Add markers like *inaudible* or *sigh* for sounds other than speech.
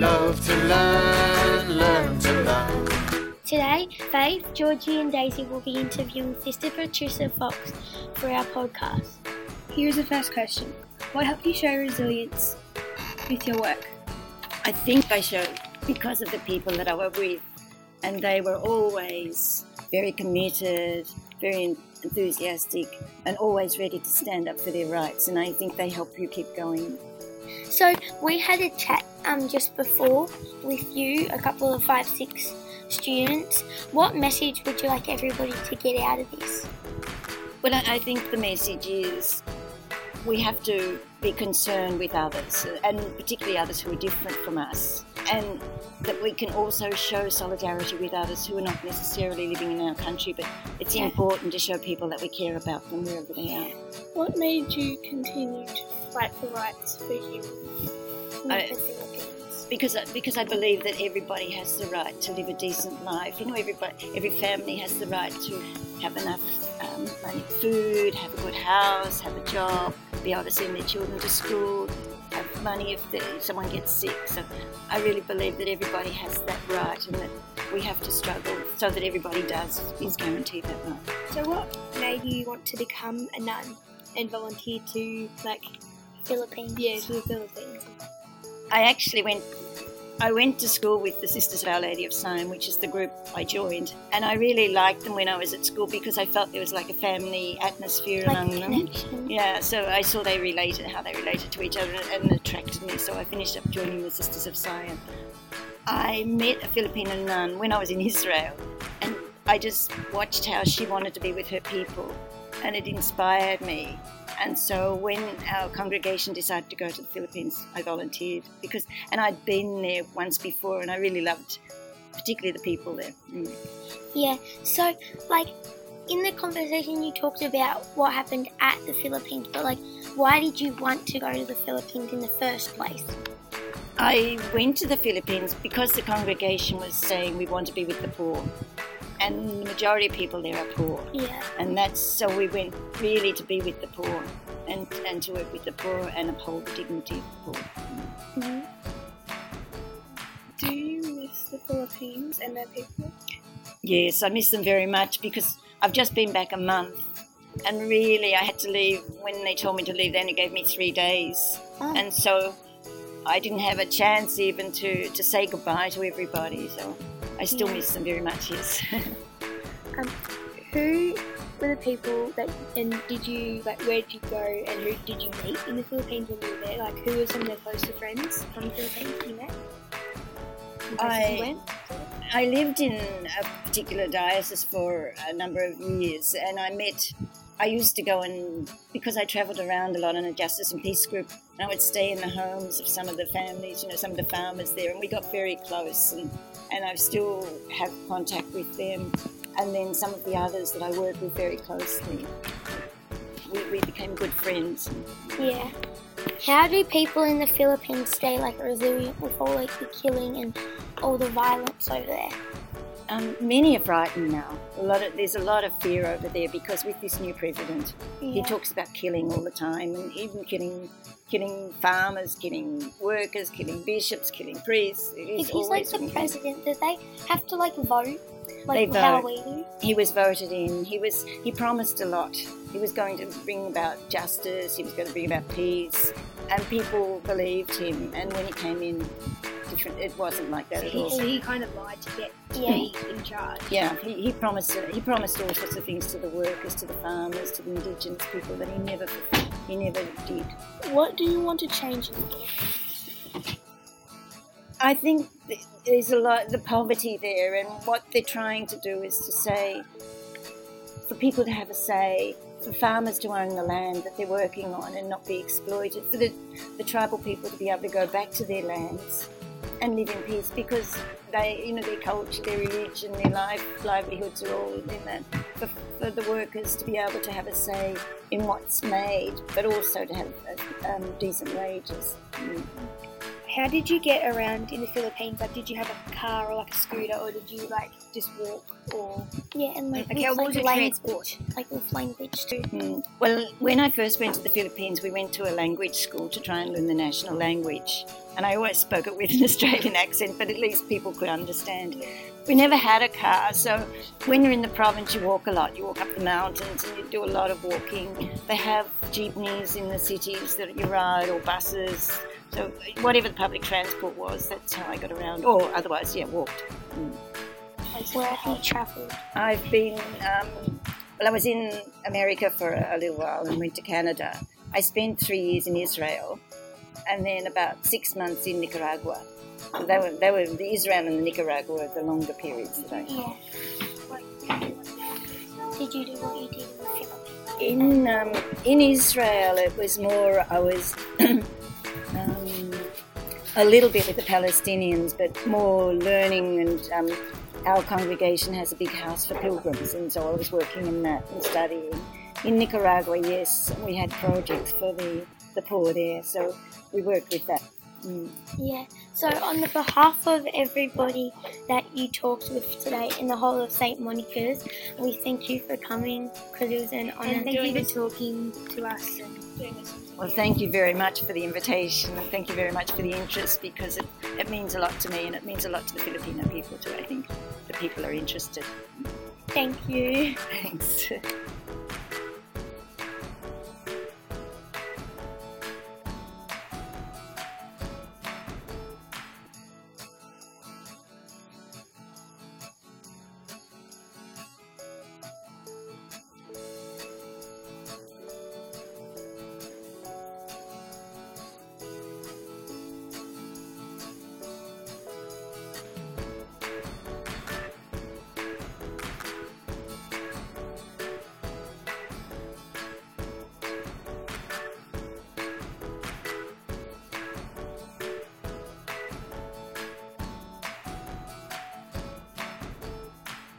Love to learn, learn to love. Today, Faith, Georgie, and Daisy will be interviewing Sister Patricia Fox for our podcast. Here's the first question What helped you show resilience with your work? I think I showed because of the people that I were with, and they were always very committed, very enthusiastic, and always ready to stand up for their rights. And I think they help you keep going. So, we had a chat um, just before with you, a couple of five, six students. What message would you like everybody to get out of this? Well, I think the message is we have to be concerned with others, and particularly others who are different from us, and that we can also show solidarity with others who are not necessarily living in our country, but it's important to show people that we care about them wherever they are. What made you continue to fight for rights for human in I- because because I believe that everybody has the right to live a decent life. You know, everybody, every family has the right to have enough um, money, food, have a good house, have a job, be able to send their children to school, have money if, the, if someone gets sick. So I really believe that everybody has that right, and that we have to struggle so that everybody does is guaranteed that right. So, what made you want to become a nun and volunteer to, like, Philippines. yeah, to the Philippines? I actually went. I went to school with the Sisters of Our Lady of Sion, which is the group I joined, and I really liked them when I was at school because I felt there was like a family atmosphere Like among them. Yeah, so I saw they related, how they related to each other, and it attracted me. So I finished up joining the Sisters of Sion. I met a Filipino nun when I was in Israel, and I just watched how she wanted to be with her people, and it inspired me. And so when our congregation decided to go to the Philippines, I volunteered because, and I'd been there once before, and I really loved, particularly the people there. Mm. Yeah. So, like, in the conversation, you talked about what happened at the Philippines, but like, why did you want to go to the Philippines in the first place? I went to the Philippines because the congregation was saying we want to be with the poor, and the majority of people there are poor, Yeah. and that's so we went really to be with the poor, and and to work with the poor and uphold the dignity of the poor. Mhm. Do you miss the Philippines and their people? Yes, I miss them very much because I've just been back a month, and really I had to leave when they told me to leave. They only gave me three days, Oh. and so I didn't have a chance even to to say goodbye to everybody. So I still Yeah. miss them very much. Yes. Um, who were the people that, and did you, like, where did you go and who did you meet in the Philippines when you were there? Like, who were some of their closer friends from the Philippines you met? I-? I lived in a particular diocese for a number of years, and I met. I used to go and because I travelled around a lot in a justice and peace group, and I would stay in the homes of some of the families, you know, some of the farmers there, and we got very close, and and I still have contact with them, and then some of the others that I work with very closely. We, we became good friends. Yeah. How do people in the Philippines stay like resilient with all like the killing and all the violence over there? Um, many are frightened now. A lot of, there's a lot of fear over there because with this new president, he talks about killing all the time, and even killing, killing farmers, killing workers, killing bishops, killing priests. It is If he's like the president, do they have to like vote? Like They how vote. we? He was voted in. He was he promised a lot. He was going to bring about justice. He was going to bring about peace, and people believed him. And when he came in, different. It wasn't like that at He, all. so he kind of lied to get to Yeah. be in charge. Yeah, he, he promised he promised all sorts of things to the workers, to the farmers, to the indigenous people that he never he never did. What do you want to change in the Philippines? I think there's a lot the poverty there, and what they're trying to do is to say for people to have a say, for farmers to own the land that they're working on and not be exploited, for the, the tribal people to be able to go back to their lands and live in peace because they, you know, their culture, their religion, their life, livelihoods are all in that. For, for the workers to be able to have a say in what's made, but also to have um, decent wages. Mm. How did you get around in the Philippines? Like, did you have a car or like a scooter, or did you like just walk? Or Yeah, and like Okay, with what like was your language, transport? like with language too. Mm. Well, when I first went to the Philippines, we went to a language school to try and learn the national language. And I always spoke it with an *laughs* Australian accent, but at least people could understand. We never had a car, so when you're in the province, you walk a lot. You walk up the mountains and you do a lot of walking. They have jeepneys in the cities that you ride or buses. So whatever the public transport was, that's how I got around. Or otherwise, yeah, walked. Where have you travelled? I've been, um, well, I was in America for a, a little while and went to Canada. I spent three years in Israel and then about six months in Nicaragua. So they were, they were the Israel and the Nicaragua were the longer periods that I. Yeah. Did you do what you did in the In um, in Israel, it was more. I was *clears throat* a little bit with the Palestinians, but more learning. And um, our congregation has a big house for pilgrims, and so I was working in that and studying. In Nicaragua, yes, we had projects for the the poor there, so we worked with that. Mm. Yeah. So on the behalf of everybody that you talked with today in the whole of St Monica's, we thank you for coming because it was an honour. and thank doing you this. for talking to us and doing this. Well, thank you very much for the invitation, and thank you very much for the interest because it, it means a lot to me, and it means a lot to the Filipino people too. I think the people are interested. Thank you. *laughs* Thanks.